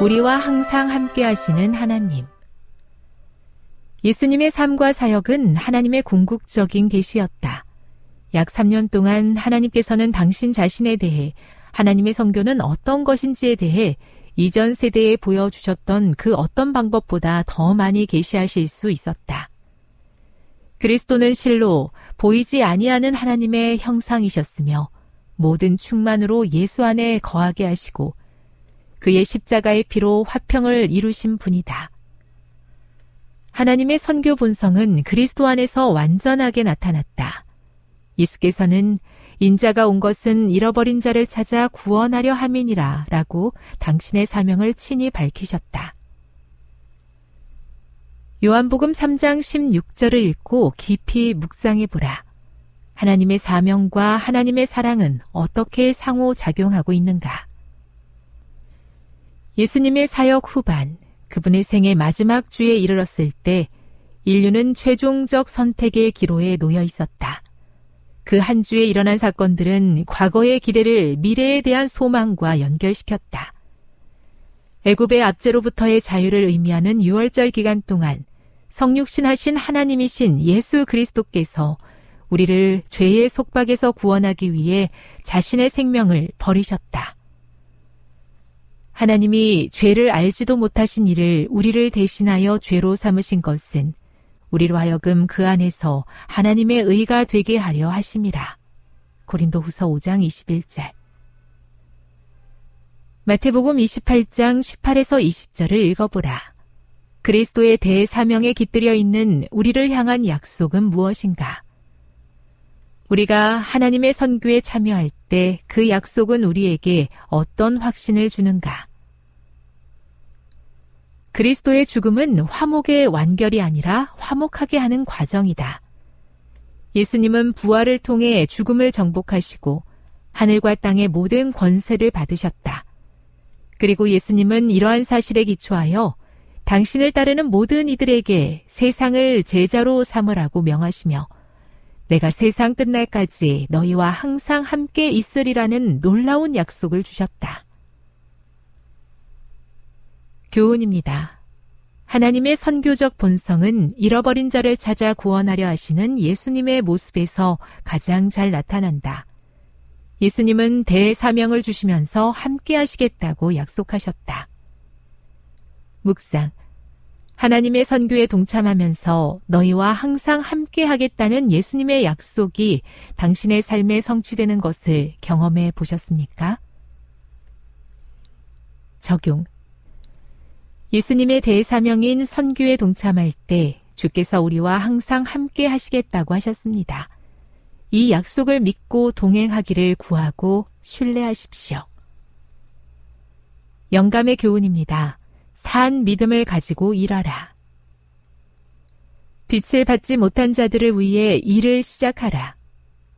우리와 항상 함께 하시는 하나님. 예수님의 삶과 사역은 하나님의 궁극적인 계시였다. 약 3년 동안 하나님께서는 당신 자신에 대해 하나님의 성교는 어떤 것인지에 대해 이전 세대에 보여주셨던 그 어떤 방법보다 더 많이 계시하실 수 있었다. 그리스도는 실로 보이지 아니하는 하나님의 형상이셨으며 모든 충만으로 예수 안에 거하게 하시고 그의 십자가의 피로 화평을 이루신 분이다. 하나님의 선교 본성은 그리스도 안에서 완전하게 나타났다. 예수께서는 인자가 온 것은 잃어버린 자를 찾아 구원하려 함이니라 라고 당신의 사명을 친히 밝히셨다. 요한복음 3장 16절을 읽고 깊이 묵상해 보라. 하나님의 사명과 하나님의 사랑은 어떻게 상호작용하고 있는가? 예수님의 사역 후반, 그분의 생의 마지막 주에 이르렀을 때 인류는 최종적 선택의 기로에 놓여 있었다. 그 한 주에 일어난 사건들은 과거의 기대를 미래에 대한 소망과 연결시켰다. 애굽의 압제로부터의 자유를 의미하는 6월절 기간 동안 성육신하신 하나님이신 예수 그리스도께서 우리를 죄의 속박에서 구원하기 위해 자신의 생명을 버리셨다. 하나님이 죄를 알지도 못하신 이를 우리를 대신하여 죄로 삼으신 것은 우리로 하여금 그 안에서 하나님의 의가 되게 하려 하심이라. 고린도 후서 5장 21절. 마태복음 28장 18에서 20절을 읽어보라. 그리스도의 대사명에 깃들여 있는 우리를 향한 약속은 무엇인가? 우리가 하나님의 선교에 참여할 때 그 약속은 우리에게 어떤 확신을 주는가? 그리스도의 죽음은 화목의 완결이 아니라 화목하게 하는 과정이다. 예수님은 부활을 통해 죽음을 정복하시고 하늘과 땅의 모든 권세를 받으셨다. 그리고 예수님은 이러한 사실에 기초하여 당신을 따르는 모든 이들에게 세상을 제자로 삼으라고 명하시며 내가 세상 끝날까지 너희와 항상 함께 있으리라는 놀라운 약속을 주셨다. 교훈입니다. 하나님의 선교적 본성은 잃어버린 자를 찾아 구원하려 하시는 예수님의 모습에서 가장 잘 나타난다. 예수님은 대사명을 주시면서 함께 하시겠다고 약속하셨다. 묵상. 하나님의 선교에 동참하면서 너희와 항상 함께 하겠다는 예수님의 약속이 당신의 삶에 성취되는 것을 경험해 보셨습니까? 적용. 예수님의 대사명인 선교에 동참할 때 주께서 우리와 항상 함께 하시겠다고 하셨습니다. 이 약속을 믿고 동행하기를 구하고 신뢰하십시오. 영감의 교훈입니다. 산 믿음을 가지고 일하라. 빛을 받지 못한 자들을 위해 일을 시작하라.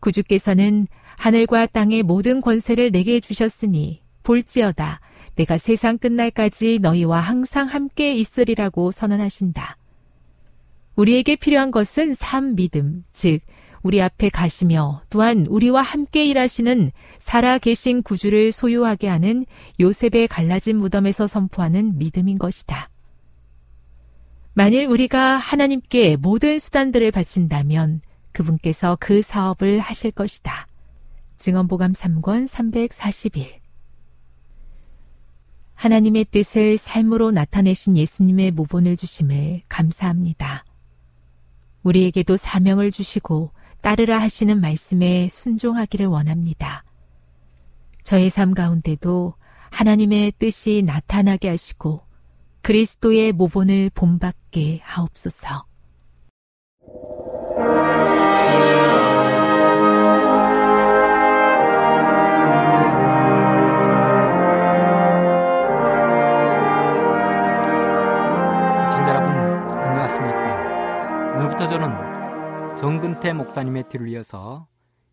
구주께서는 하늘과 땅의 모든 권세를 내게 주셨으니 볼지어다 내가 세상 끝날까지 너희와 항상 함께 있으리라고 선언하신다. 우리에게 필요한 것은 삶 믿음, 즉 우리 앞에 가시며 또한 우리와 함께 일하시는 살아 계신 구주를 소유하게 하는 요셉의 갈라진 무덤에서 선포하는 믿음인 것이다. 만일 우리가 하나님께 모든 수단들을 바친다면 그분께서 그 사업을 하실 것이다. 증언보감 3권 341 하나님의 뜻을 삶으로 나타내신 예수님의 모본을 주심을 감사합니다. 우리에게도 사명을 주시고 따르라 하시는 말씀에 순종하기를 원합니다. 저의 삶 가운데도 하나님의 뜻이 나타나게 하시고 그리스도의 모본을 본받게 하옵소서. 오늘부터 저는 정근태 목사님의 뒤를 이어서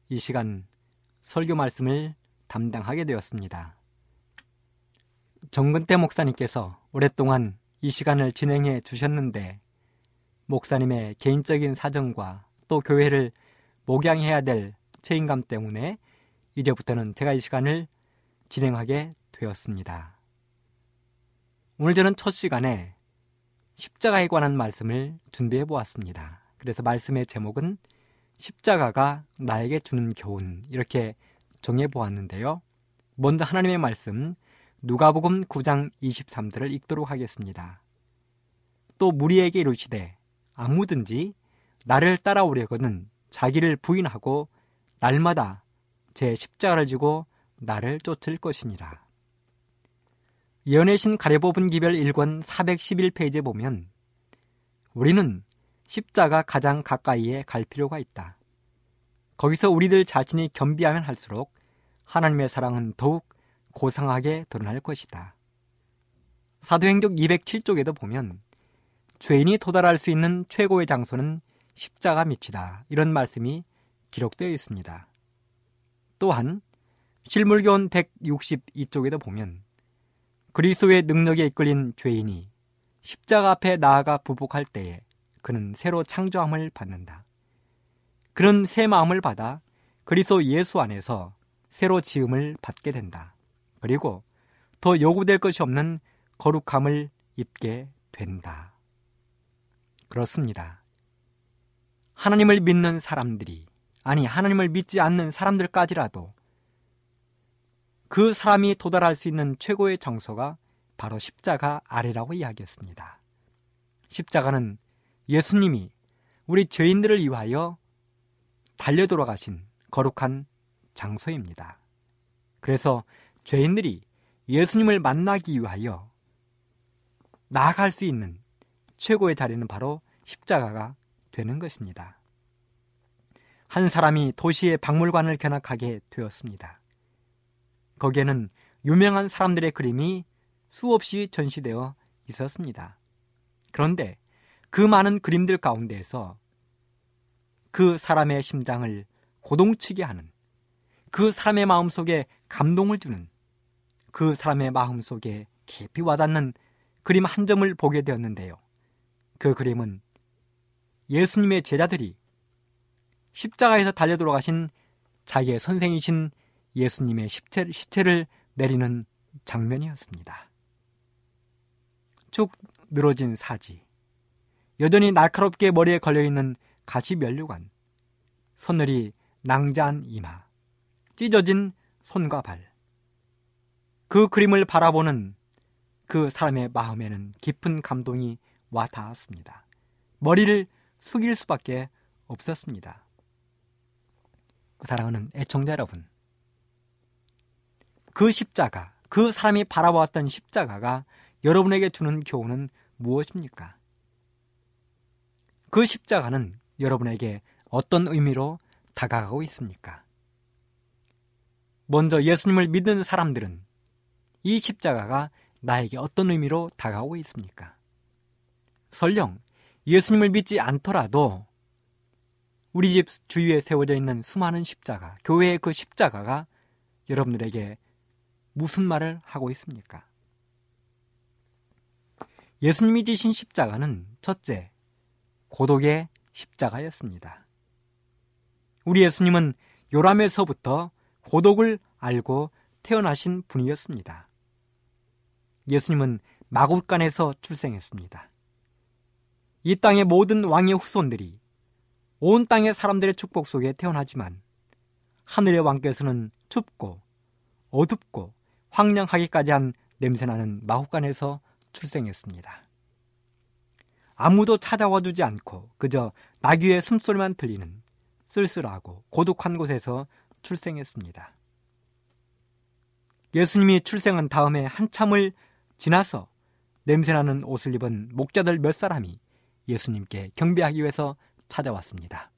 이 시간 설교 말씀을 담당하게 되었습니다. 정근태 목사님께서 오랫동안 이 시간을 진행해 주셨는데 목사님의 개인적인 사정과 또 교회를 목양해야 될 책임감 때문에 이제부터는 제가 이 시간을 진행하게 되었습니다. 오늘 저는 첫 시간에 십자가에 관한 말씀을 준비해 보았습니다. 그래서 말씀의 제목은 십자가가 나에게 주는 교훈 이렇게 정해 보았는데요. 먼저 하나님의 말씀 누가복음 9장 23절을 읽도록 하겠습니다. 또 무리에게 이르시되 아무든지 나를 따라오려거든 자기를 부인하고 날마다 제 십자가를 지고 나를 쫓을 것이니라. 연애신 가려법은 기별 1권 411페이지에 보면 우리는 십자가 가장 가까이에 갈 필요가 있다. 거기서 우리들 자신이 겸비하면 할수록 하나님의 사랑은 더욱 고상하게 드러날 것이다. 사도행적 207쪽에도 보면 죄인이 도달할 수 있는 최고의 장소는 십자가 밑이다. 이런 말씀이 기록되어 있습니다. 또한 실물교원 162쪽에도 보면 그리스도의 능력에 이끌린 죄인이 십자가 앞에 나아가 부복할 때에 그는 새로 창조함을 받는다. 그런 새 마음을 받아 그리스도 예수 안에서 새로 지음을 받게 된다. 그리고 더 요구될 것이 없는 거룩함을 입게 된다. 그렇습니다. 하나님을 믿는 사람들이, 아니, 하나님을 믿지 않는 사람들까지라도 그 사람이 도달할 수 있는 최고의 장소가 바로 십자가 아래라고 이야기했습니다. 십자가는 예수님이 우리 죄인들을 위하여 달려 돌아가신 거룩한 장소입니다. 그래서 죄인들이 예수님을 만나기 위하여 나아갈 수 있는 최고의 자리는 바로 십자가가 되는 것입니다. 한 사람이 도시의 박물관을 견학하게 되었습니다. 거기에는 유명한 사람들의 그림이 수없이 전시되어 있었습니다. 그런데 그 많은 그림들 가운데에서 그 사람의 심장을 고동치게 하는 그 사람의 마음 속에 감동을 주는 그 사람의 마음 속에 깊이 와닿는 그림 한 점을 보게 되었는데요. 그 그림은 예수님의 제자들이 십자가에서 달려 돌아가신 자기의 선생이신 예수님의 시체를, 내리는 장면이었습니다. 축 늘어진 사지, 여전히 날카롭게 머리에 걸려있는 가시 면류관, 서늘이 낭자한 이마, 찢어진 손과 발. 그 그림을 바라보는 그 사람의 마음에는 깊은 감동이 와 닿았습니다. 머리를 숙일 수밖에 없었습니다. 그 사랑하는 애청자 여러분. 그 십자가, 그 사람이 바라보았던 십자가가 여러분에게 주는 교훈은 무엇입니까? 그 십자가는 여러분에게 어떤 의미로 다가가고 있습니까? 먼저 예수님을 믿는 사람들은 이 십자가가 나에게 어떤 의미로 다가오고 있습니까? 설령 예수님을 믿지 않더라도 우리 집 주위에 세워져 있는 수많은 십자가, 교회의 그 십자가가 여러분들에게 무슨 말을 하고 있습니까? 예수님이 지신 십자가는 첫째, 고독의 십자가였습니다. 우리 예수님은 요람에서부터 고독을 알고 태어나신 분이었습니다. 예수님은 마국간에서 출생했습니다. 이 땅의 모든 왕의 후손들이 온 땅의 사람들의 축복 속에 태어나지만 하늘의 왕께서는 춥고 어둡고 황량하기까지 한 냄새나는 마국간에서 출생했습니다. 아무도 찾아와 주지 않고 그저 나귀의 숨소리만 들리는 쓸쓸하고 고독한 곳에서 출생했습니다. 예수님이 출생한 다음에 한참을 지나서 냄새나는 옷을 입은 목자들 몇 사람이 예수님께 경배하기 위해서 찾아왔습니다.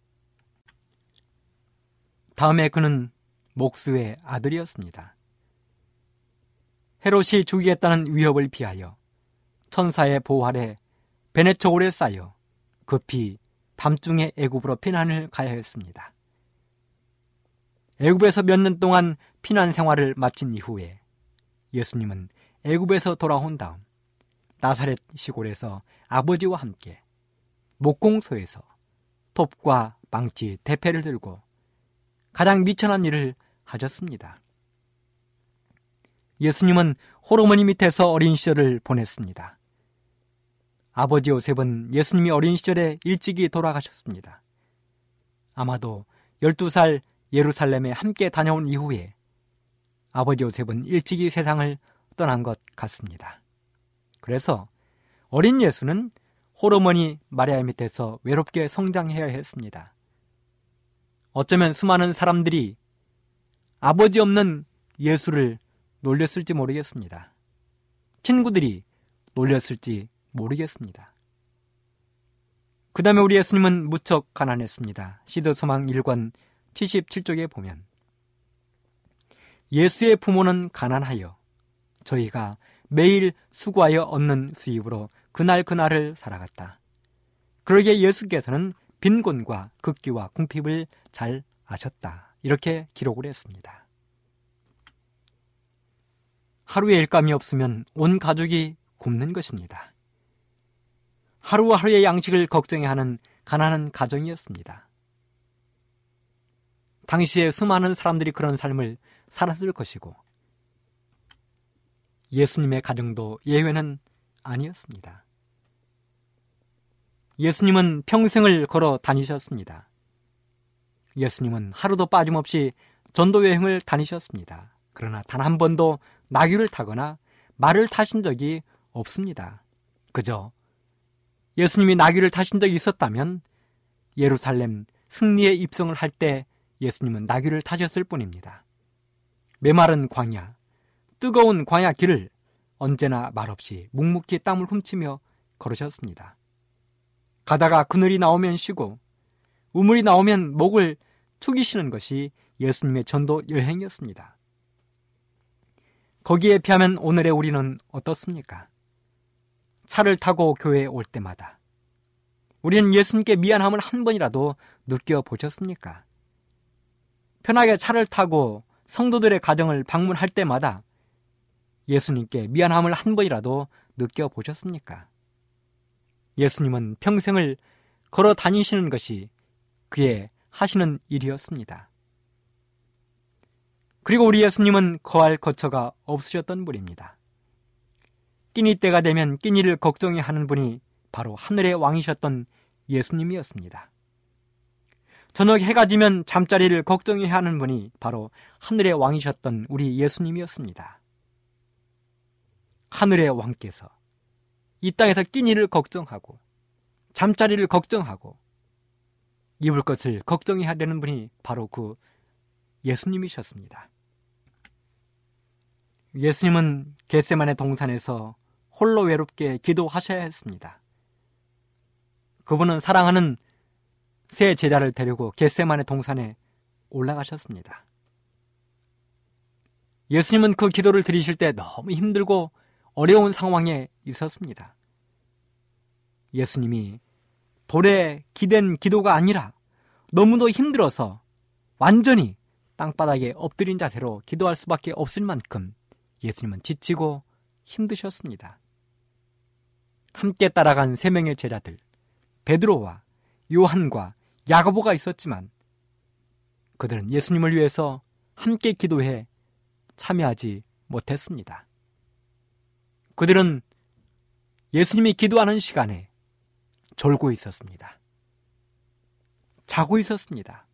다음에 그는 목수의 아들이었습니다. 헤롯이 죽이겠다는 위협을 피하여 천사의 보호 아래 베네초 골에 쌓여 급히 밤중에 애굽으로 피난을 가야 했습니다. 애굽에서 몇 년 동안 피난 생활을 마친 이후에 예수님은 애굽에서 돌아온 다음 나사렛 시골에서 아버지와 함께 목공소에서 톱과 망치, 대패를 들고 가장 미천한 일을 하셨습니다. 예수님은 호르머니 밑에서 어린 시절을 보냈습니다. 아버지 요셉은 예수님이 어린 시절에 일찍이 돌아가셨습니다. 아마도 12살 예루살렘에 함께 다녀온 이후에 아버지 요셉은 일찍이 세상을 떠난 것 같습니다. 그래서 어린 예수는 호르머니 마리아 밑에서 외롭게 성장해야 했습니다. 어쩌면 수많은 사람들이 아버지 없는 예수를 놀렸을지 모르겠습니다. 친구들이 놀렸을지 모르겠습니다. 그 다음에 우리 예수님은 무척 가난했습니다. 시드소망 1권 77쪽에 보면 예수의 부모는 가난하여 저희가 매일 수고하여 얻는 수입으로 그날 그날을 살아갔다. 그러기에 예수께서는 빈곤과 극기와 궁핍을 잘 아셨다. 이렇게 기록을 했습니다. 하루에 일감이 없으면 온 가족이 굶는 것입니다. 하루하루의 양식을 걱정해 하는 가난한 가정이었습니다. 당시에 수많은 사람들이 그런 삶을 살았을 것이고 예수님의 가정도 예외는 아니었습니다. 예수님은 평생을 걸어 다니셨습니다. 예수님은 하루도 빠짐없이 전도 여행을 다니셨습니다. 그러나 단 한 번도 나귀를 타거나 말을 타신 적이 없습니다. 그저 예수님이 나귀를 타신 적이 있었다면 예루살렘 승리에 입성을 할 때 예수님은 나귀를 타셨을 뿐입니다. 메마른 광야, 뜨거운 광야 길을 언제나 말없이 묵묵히 땀을 훔치며 걸으셨습니다. 가다가 그늘이 나오면 쉬고 우물이 나오면 목을 축이시는 것이 예수님의 전도 여행이었습니다. 거기에 비하면 오늘의 우리는 어떻습니까? 차를 타고 교회에 올 때마다 우리는 예수님께 미안함을 한 번이라도 느껴보셨습니까? 편하게 차를 타고 성도들의 가정을 방문할 때마다 예수님께 미안함을 한 번이라도 느껴보셨습니까? 예수님은 평생을 걸어 다니시는 것이 그의 하시는 일이었습니다. 그리고 우리 예수님은 거할 거처가 없으셨던 분입니다. 끼니 때가 되면 끼니를 걱정해 하는 분이 바로 하늘의 왕이셨던 예수님이었습니다. 저녁 해가 지면 잠자리를 걱정해 하는 분이 바로 하늘의 왕이셨던 우리 예수님이었습니다. 하늘의 왕께서 이 땅에서 끼니를 걱정하고 잠자리를 걱정하고 입을 것을 걱정해야 되는 분이 바로 그 예수님이셨습니다. 예수님은 겟세만의 동산에서 홀로 외롭게 기도하셔야 했습니다. 그분은 사랑하는 새 제자를 데리고 겟세만의 동산에 올라가셨습니다. 예수님은 그 기도를 드리실 때 너무 힘들고 어려운 상황에 있었습니다. 예수님이 돌에 기댄 기도가 아니라 너무도 힘들어서 완전히 땅바닥에 엎드린 자세로 기도할 수밖에 없을 만큼 예수님은 지치고 힘드셨습니다. 함께 따라간 세 명의 제자들, 베드로와 요한과 야고보가 있었지만 그들은 예수님을 위해서 함께 기도해 참여하지 못했습니다. 그들은 예수님이 기도하는 시간에 졸고 있었습니다. 자고 있었습니다.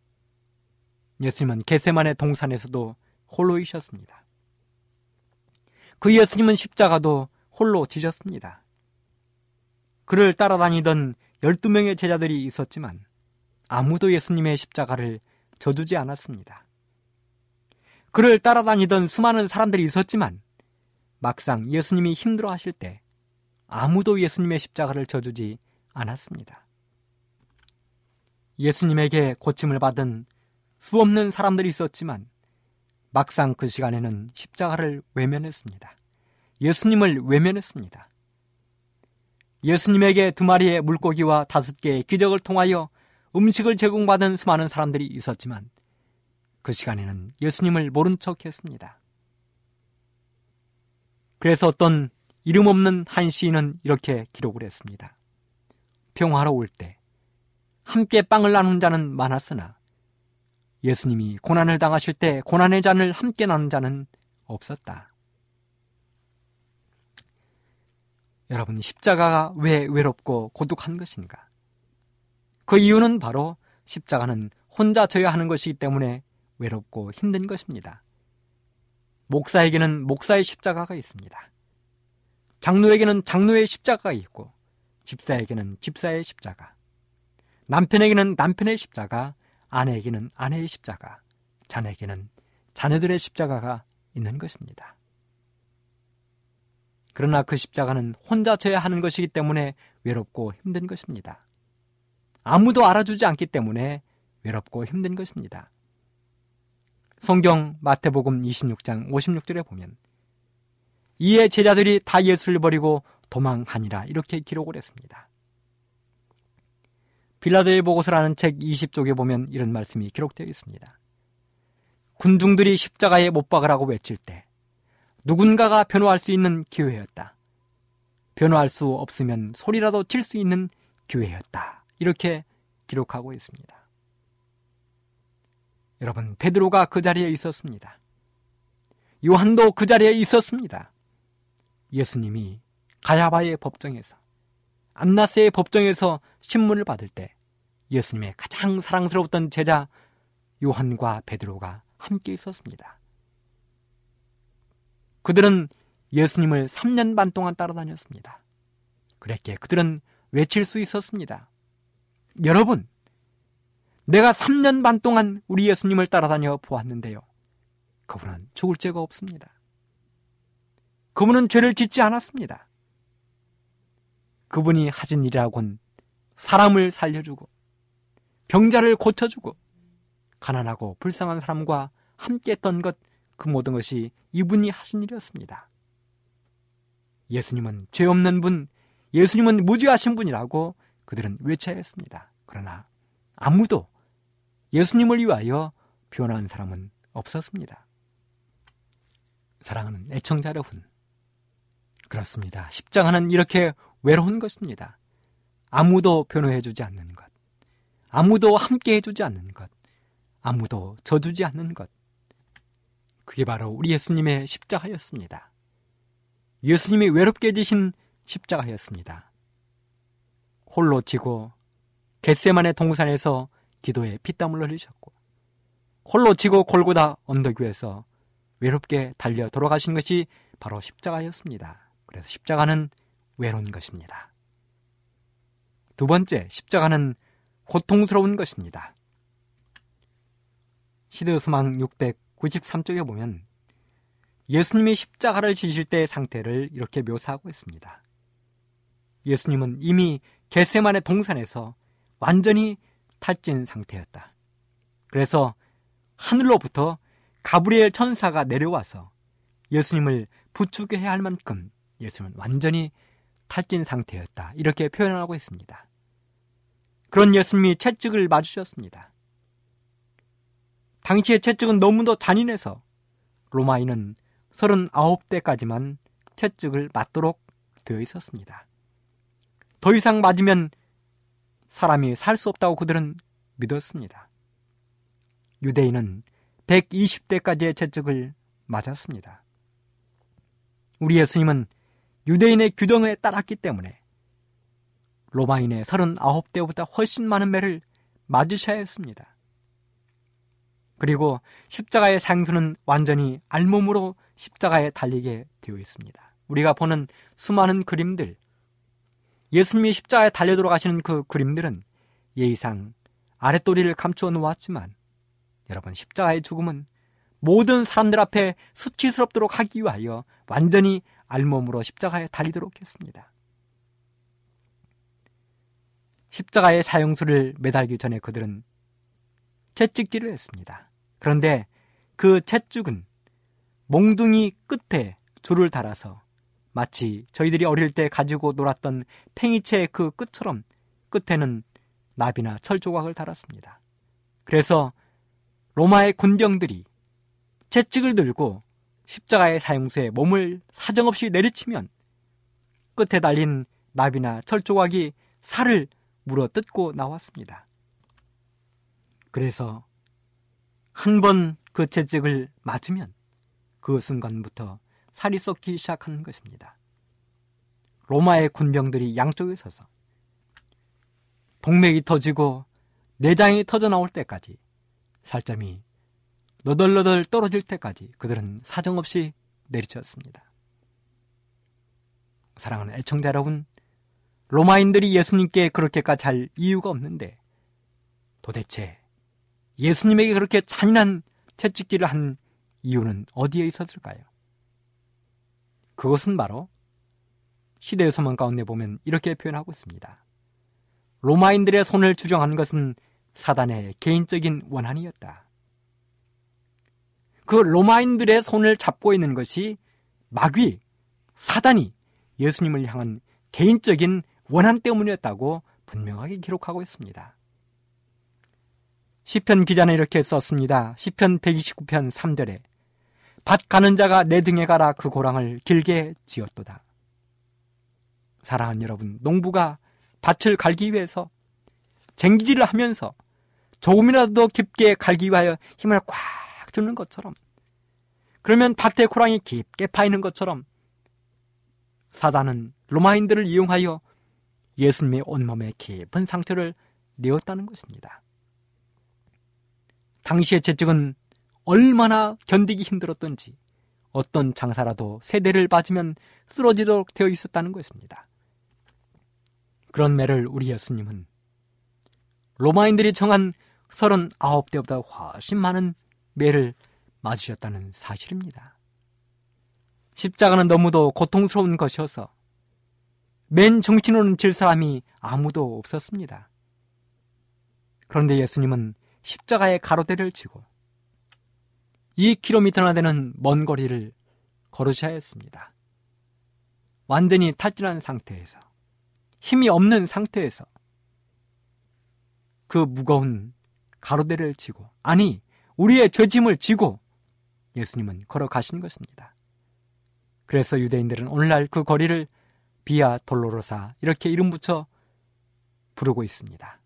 예수님은 겟세만의 동산에서도 홀로이셨습니다. 그 예수님은 십자가도 홀로 지셨습니다. 그를 따라다니던 12명의 제자들이 있었지만 아무도 예수님의 십자가를 져주지 않았습니다. 그를 따라다니던 수많은 사람들이 있었지만 막상 예수님이 힘들어 하실 때 아무도 예수님의 십자가를 져주지 않았습니다. 예수님에게 고침을 받은 수없는 사람들이 있었지만 막상 그 시간에는 십자가를 외면했습니다. 예수님을 외면했습니다. 예수님에게 두 마리의 물고기와 다섯 개의 기적을 통하여 음식을 제공받은 수많은 사람들이 있었지만 그 시간에는 예수님을 모른 척 했습니다. 그래서 어떤 이름 없는 한 시인은 이렇게 기록을 했습니다. 평화로 올때 함께 빵을 나눈 자는 많았으나 예수님이 고난을 당하실 때 고난의 잔을 함께 나눈 자는 없었다. 여러분, 십자가가 왜 외롭고 고독한 것인가? 그 이유는 바로 십자가는 혼자 져야 하는 것이기 때문에 외롭고 힘든 것입니다. 목사에게는 목사의 십자가가 있습니다. 장로에게는 장로의 십자가가 있고, 집사에게는 집사의 십자가, 남편에게는 남편의 십자가, 아내에게는 아내의 십자가, 자녀에게는 자녀들의 십자가가 있는 것입니다. 그러나 그 십자가는 혼자 져야 하는 것이기 때문에 외롭고 힘든 것입니다. 아무도 알아주지 않기 때문에 외롭고 힘든 것입니다. 성경 마태복음 26장 56절에 보면 이에 제자들이 다 예수를 버리고 도망하니라 이렇게 기록을 했습니다. 빌라도의 보고서라는 책 20쪽에 보면 이런 말씀이 기록되어 있습니다. 군중들이 십자가에 못 박으라고 외칠 때 누군가가 변호할 수 있는 기회였다. 변호할 수 없으면 소리라도 칠 수 있는 기회였다. 이렇게 기록하고 있습니다. 여러분, 베드로가 그 자리에 있었습니다. 요한도 그 자리에 있었습니다. 예수님이 가야바의 법정에서 안나스의 법정에서 신문을 받을 때 예수님의 가장 사랑스러웠던 제자 요한과 베드로가 함께 있었습니다. 그들은 예수님을 3년 반 동안 따라다녔습니다. 그랬기에 그들은 외칠 수 있었습니다. 여러분, 내가 3년 반 동안 우리 예수님을 따라다녀 보았는데요. 그분은 죽을 죄가 없습니다. 그분은 죄를 짓지 않았습니다. 그분이 하신 일이라곤 사람을 살려주고 병자를 고쳐주고 가난하고 불쌍한 사람과 함께 했던 것 그 모든 것이 이분이 하신 일이었습니다. 예수님은 죄 없는 분, 예수님은 무죄하신 분이라고 그들은 외쳐야 했습니다. 그러나 아무도 예수님을 위하여 변화한 사람은 없었습니다. 사랑하는 애청자 여러분, 그렇습니다. 십자가는 이렇게 외로운 것입니다. 아무도 변호해주지 않는 것, 아무도 함께 해주지 않는 것, 아무도 져주지 않는 것. 그게 바로 우리 예수님의 십자가였습니다. 예수님이 외롭게 지신 십자가였습니다. 홀로 지고 겟세만의 동산에서 기도에 피땀을 흘리셨고 홀로 지고 골고다 언덕 위에서 외롭게 달려 돌아가신 것이 바로 십자가였습니다. 그래서 십자가는 외로운 것입니다. 두 번째, 십자가는 고통스러운 것입니다. 시대소망 693쪽에 보면 예수님이 십자가를 지실 때의 상태를 이렇게 묘사하고 있습니다. 예수님은 이미 겟세만의 동산에서 완전히 탈진 상태였다. 그래서 하늘로부터 가브리엘 천사가 내려와서 예수님을 부축해야 할 만큼 예수님은 완전히 탈진 상태였다. 이렇게 표현하고 있습니다. 그런 예수님이 채찍을 맞으셨습니다. 당시의 채찍은 너무도 잔인해서 로마인은 39대까지만 채찍을 맞도록 되어 있었습니다. 더 이상 맞으면 사람이 살 수 없다고 그들은 믿었습니다. 유대인은 120대까지의 채찍을 맞았습니다. 우리 예수님은 유대인의 규정에 따랐기 때문에 로마인의 39대보다 훨씬 많은 매를 맞으셔야 했습니다. 그리고 십자가의 상수는 완전히 알몸으로 십자가에 달리게 되어 있습니다. 우리가 보는 수많은 그림들, 예수님이 십자가에 달려 들어가시는 그 그림들은 예의상 아랫도리를 감추어 놓았지만 여러분 십자가의 죽음은 모든 사람들 앞에 수치스럽도록 하기 위하여 완전히 알몸으로 십자가에 달리도록 했습니다. 십자가의 사형수를 매달기 전에 그들은 채찍질을 했습니다. 그런데 그 채찍은 몽둥이 끝에 줄을 달아서 마치 저희들이 어릴 때 가지고 놀았던 팽이채의 그 끝처럼 끝에는 나비나 철 조각을 달았습니다. 그래서 로마의 군병들이 채찍을 들고 십자가의 사용수에 몸을 사정없이 내리치면 끝에 달린 나비나 철 조각이 살을 물어 뜯고 나왔습니다. 그래서 한 번 그 채찍을 맞으면 그 순간부터 살이 썩기 시작하는 것입니다. 로마의 군병들이 양쪽에 서서 동맥이 터지고 내장이 터져 나올 때까지 살점이 너덜너덜 떨어질 때까지 그들은 사정없이 내리쳤습니다. 사랑하는 애청자 여러분, 로마인들이 예수님께 그렇게까지 할 이유가 없는데 도대체 예수님에게 그렇게 잔인한 채찍질을 한 이유는 어디에 있었을까요? 그것은 바로 시대의 소망 가운데 보면 이렇게 표현하고 있습니다. 로마인들의 손을 주정하는 것은 사단의 개인적인 원한이었다. 그 로마인들의 손을 잡고 있는 것이 마귀, 사단이 예수님을 향한 개인적인 원한 때문이었다고 분명하게 기록하고 있습니다. 시편 기자는 이렇게 썼습니다. 시편 129편 3절에 밭 가는 자가 내 등에 가라 그 고랑을 길게 지었도다. 사랑하는 여러분, 농부가 밭을 갈기 위해서 쟁기질을 하면서 조금이라도 더 깊게 갈기 위하여 힘을 꽉 주는 것처럼 그러면 밭에 고랑이 깊게 파이는 것처럼 사단은 로마인들을 이용하여 예수님의 온몸에 깊은 상처를 내었다는 것입니다. 당시의 채찍은 얼마나 견디기 힘들었던지 어떤 장사라도 세대를 맞으면 쓰러지도록 되어 있었다는 것입니다. 그런 매를 우리 예수님은 로마인들이 정한 39대보다 훨씬 많은 매를 맞으셨다는 사실입니다. 십자가는 너무도 고통스러운 것이어서 맨 정신으로는 질 사람이 아무도 없었습니다. 그런데 예수님은 십자가의 가로대를 치고 2km나 되는 먼 거리를 걸으셔야 했습니다. 완전히 탈진한 상태에서 힘이 없는 상태에서 그 무거운 가로대를 치고 아니 우리의 죄짐을 지고 예수님은 걸어가신 것입니다. 그래서 유대인들은 오늘날 그 거리를 비아 돌로로사 이렇게 이름 붙여 부르고 있습니다.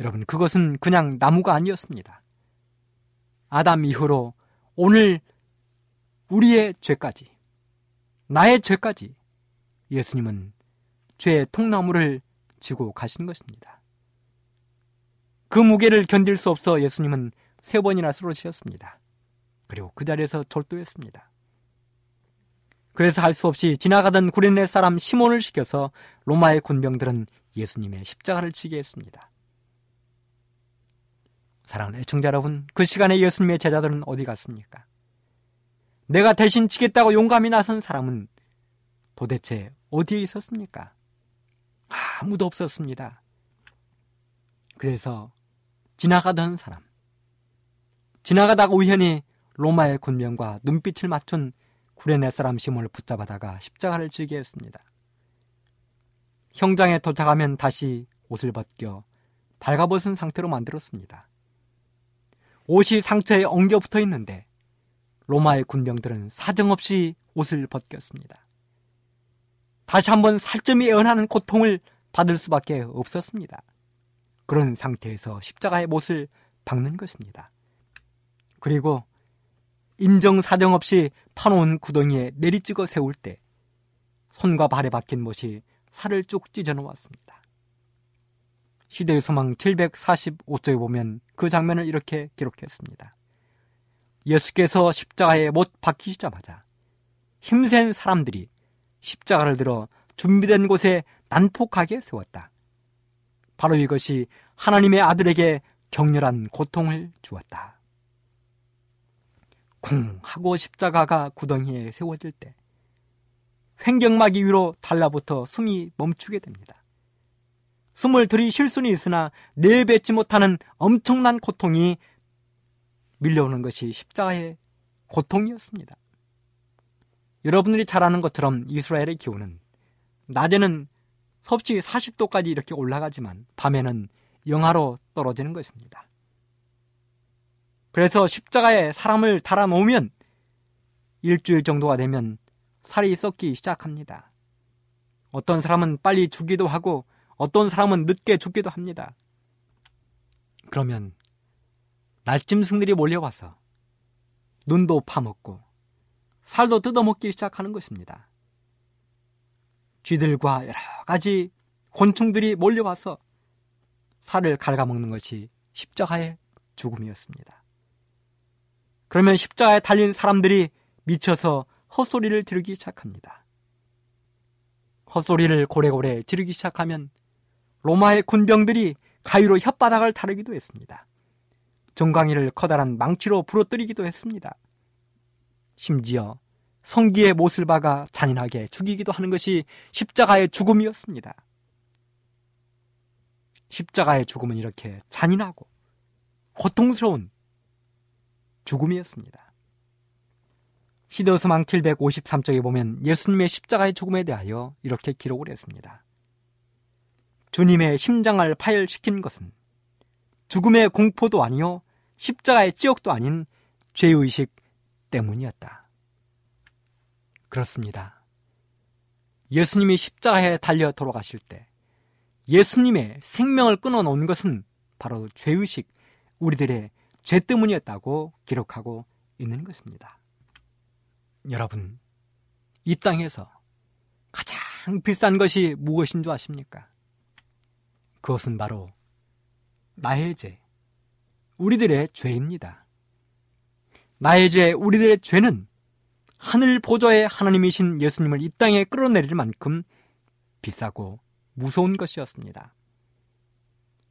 여러분 그것은 그냥 나무가 아니었습니다. 아담 이후로 오늘 우리의 죄까지 나의 죄까지 예수님은 죄의 통나무를 지고 가신 것입니다. 그 무게를 견딜 수 없어 예수님은 세 번이나 쓰러지셨습니다. 그리고 그 자리에서 졸도했습니다. 그래서 할 수 없이 지나가던 구레네 사람 시몬을 시켜서 로마의 군병들은 예수님의 십자가를 지게 했습니다. 사랑하는 애청자 여러분, 그 시간에 예수님의 제자들은 어디 갔습니까? 내가 대신 지겠다고 용감히 나선 사람은 도대체 어디에 있었습니까? 아무도 없었습니다. 그래서 지나가던 사람, 지나가다가 우연히 로마의 군병과 눈빛을 맞춘 구레네 사람 시몬을 붙잡아다가 십자가를 지게 했습니다. 형장에 도착하면 다시 옷을 벗겨 발가벗은 상태로 만들었습니다. 옷이 상처에 엉겨 붙어 있는데 로마의 군병들은 사정없이 옷을 벗겼습니다. 다시 한번 살점이 애원하는 고통을 받을 수밖에 없었습니다. 그런 상태에서 십자가의 못을 박는 것입니다. 그리고 인정사정 없이 파놓은 구덩이에 내리찍어 세울 때 손과 발에 박힌 못이 살을 쭉 찢어 놓았습니다. 시대의 소망 745쪽에 보면 그 장면을 이렇게 기록했습니다. 예수께서 십자가에 못 박히시자마자 힘센 사람들이 십자가를 들어 준비된 곳에 난폭하게 세웠다. 바로 이것이 하나님의 아들에게 격렬한 고통을 주었다. 쿵 하고 십자가가 구덩이에 세워질 때 횡격막이 위로 달라붙어 숨이 멈추게 됩니다. 숨을 들이쉴 수는 있으나 내뱉지 못하는 엄청난 고통이 밀려오는 것이 십자가의 고통이었습니다. 여러분들이 잘 아는 것처럼 이스라엘의 기온은 낮에는 섭씨 40도까지 이렇게 올라가지만 밤에는 영하로 떨어지는 것입니다. 그래서 십자가에 사람을 달아 놓으면 일주일 정도가 되면 살이 썩기 시작합니다. 어떤 사람은 빨리 죽기도 하고 어떤 사람은 늦게 죽기도 합니다. 그러면 날짐승들이 몰려와서 눈도 파먹고 살도 뜯어먹기 시작하는 것입니다. 쥐들과 여러 가지 곤충들이 몰려와서 살을 갉아먹는 것이 십자가의 죽음이었습니다. 그러면 십자가에 달린 사람들이 미쳐서 헛소리를 지르기 시작합니다. 헛소리를 고래고래 지르기 시작하면 로마의 군병들이 가위로 혓바닥을 자르기도 했습니다. 정강이를 커다란 망치로 부러뜨리기도 했습니다. 심지어 성기의 못을 박아 잔인하게 죽이기도 하는 것이 십자가의 죽음이었습니다. 십자가의 죽음은 이렇게 잔인하고 고통스러운 죽음이었습니다. 시대서망 753쪽에 보면 예수님의 십자가의 죽음에 대하여 이렇게 기록을 했습니다. 주님의 심장을 파열시킨 것은 죽음의 공포도 아니요 십자가의 지옥도 아닌 죄의식 때문이었다. 그렇습니다. 예수님이 십자가에 달려 돌아가실 때 예수님의 생명을 끊어놓은 것은 바로 죄의식, 우리들의 죄 때문이었다고 기록하고 있는 것입니다. 여러분, 이 땅에서 가장 비싼 것이 무엇인 줄 아십니까? 그것은 바로 나의 죄, 우리들의 죄입니다. 나의 죄, 우리들의 죄는 하늘 보좌의 하나님이신 예수님을 이 땅에 끌어내릴 만큼 비싸고 무서운 것이었습니다.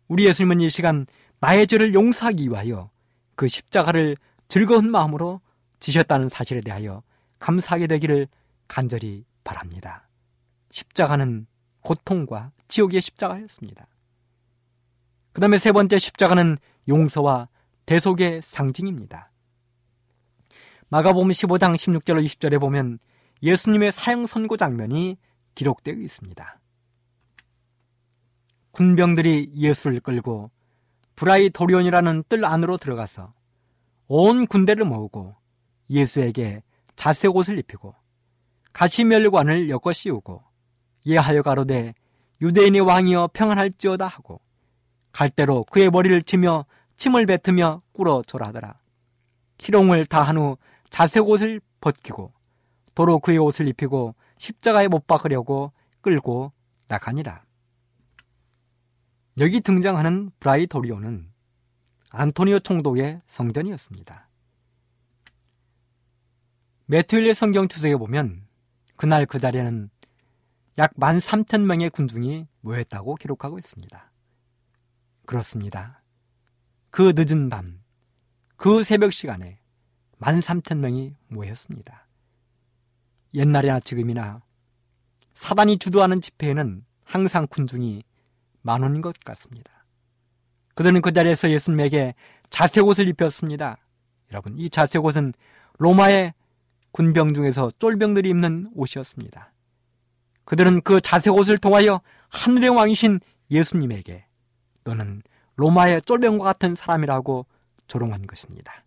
우리 예수님은 이 시간 나의 죄를 용서하기 위하여 그 십자가를 즐거운 마음으로 지셨다는 사실에 대하여 감사하게 되기를 간절히 바랍니다. 십자가는 고통과 지옥의 십자가였습니다. 그 다음에 세 번째 십자가는 용서와 대속의 상징입니다. 마가복음 15장 16절로 20절에 보면 예수님의 사형 선고 장면이 기록되어 있습니다. 군병들이 예수를 끌고 브라이 도리온이라는 뜰 안으로 들어가서 온 군대를 모으고 예수에게 자색 옷을 입히고 가시멸관을 엮어 씌우고 예하여 가로되 유대인의 왕이여 평안할지어다 하고 갈대로 그의 머리를 치며 침을 뱉으며 꿇어 졸하더라. 희롱을 다한 후 자색 옷을 벗기고 도로 그의 옷을 입히고 십자가에 못 박으려고 끌고 나가니라. 여기 등장하는 브라이도리오는 안토니오 총독의 성전이었습니다. 메트윌리 성경 투석에 보면 그날 그 자리에는 약 13,000명의 군중이 모였다고 기록하고 있습니다. 그렇습니다. 그 늦은 밤, 그 새벽 시간에 13,000명이 모였습니다. 옛날이나 지금이나 사단이 주도하는 집회에는 항상 군중이 만원인 것 같습니다. 그들은 그 자리에서 예수님에게 자색 옷을 입혔습니다. 여러분, 이 자색 옷은 로마의 군병 중에서 쫄병들이 입는 옷이었습니다. 그들은 그 자색 옷을 통하여 하늘의 왕이신 예수님에게 너는 로마의 쫄병과 같은 사람이라고 조롱한 것입니다.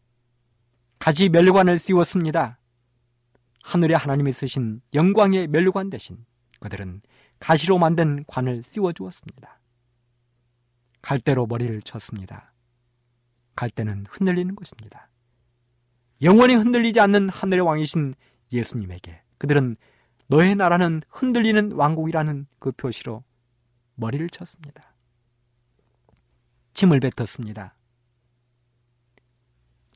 가지 멸관을 씌웠습니다. 하늘의 하나님이 쓰신 영광의 멸관 대신 그들은 가시로 만든 관을 씌워주었습니다. 갈대로 머리를 쳤습니다. 갈대는 흔들리는 것입니다. 영원히 흔들리지 않는 하늘의 왕이신 예수님에게 그들은 너의 나라는 흔들리는 왕국이라는 그 표시로 머리를 쳤습니다. 침을 뱉었습니다.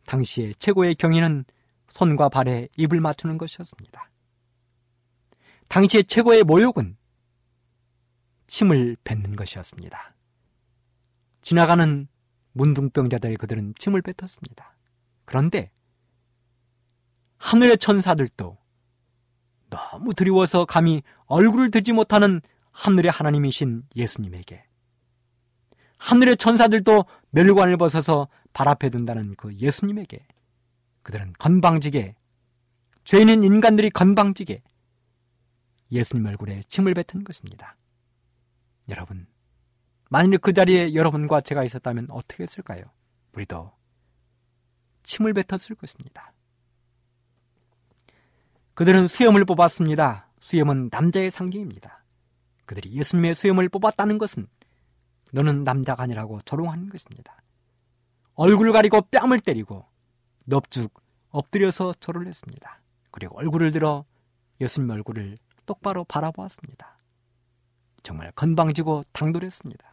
당시의 최고의 경위는 손과 발에 입을 맞추는 것이었습니다. 당시의 최고의 모욕은 침을 뱉는 것이었습니다. 지나가는 문둥병자들의 그들은 침을 뱉었습니다. 그런데 하늘의 천사들도 너무 두려워서 감히 얼굴을 들지 못하는 하늘의 하나님이신 예수님에게 하늘의 천사들도 멸관을 벗어서 발 앞에 둔다는 그 예수님에게 그들은 건방지게 죄인인 인간들이 건방지게 예수님 얼굴에 침을 뱉은 것입니다. 여러분, 만일 그 자리에 여러분과 제가 있었다면 어떻게 했을까요? 우리도 침을 뱉었을 것입니다. 그들은 수염을 뽑았습니다. 수염은 남자의 상징입니다. 그들이 예수님의 수염을 뽑았다는 것은 너는 남자가 아니라고 조롱하는 것입니다. 얼굴 가리고 뺨을 때리고 넙죽 엎드려서 절을 했습니다. 그리고 얼굴을 들어 예수님 얼굴을 똑바로 바라보았습니다. 정말 건방지고 당돌했습니다.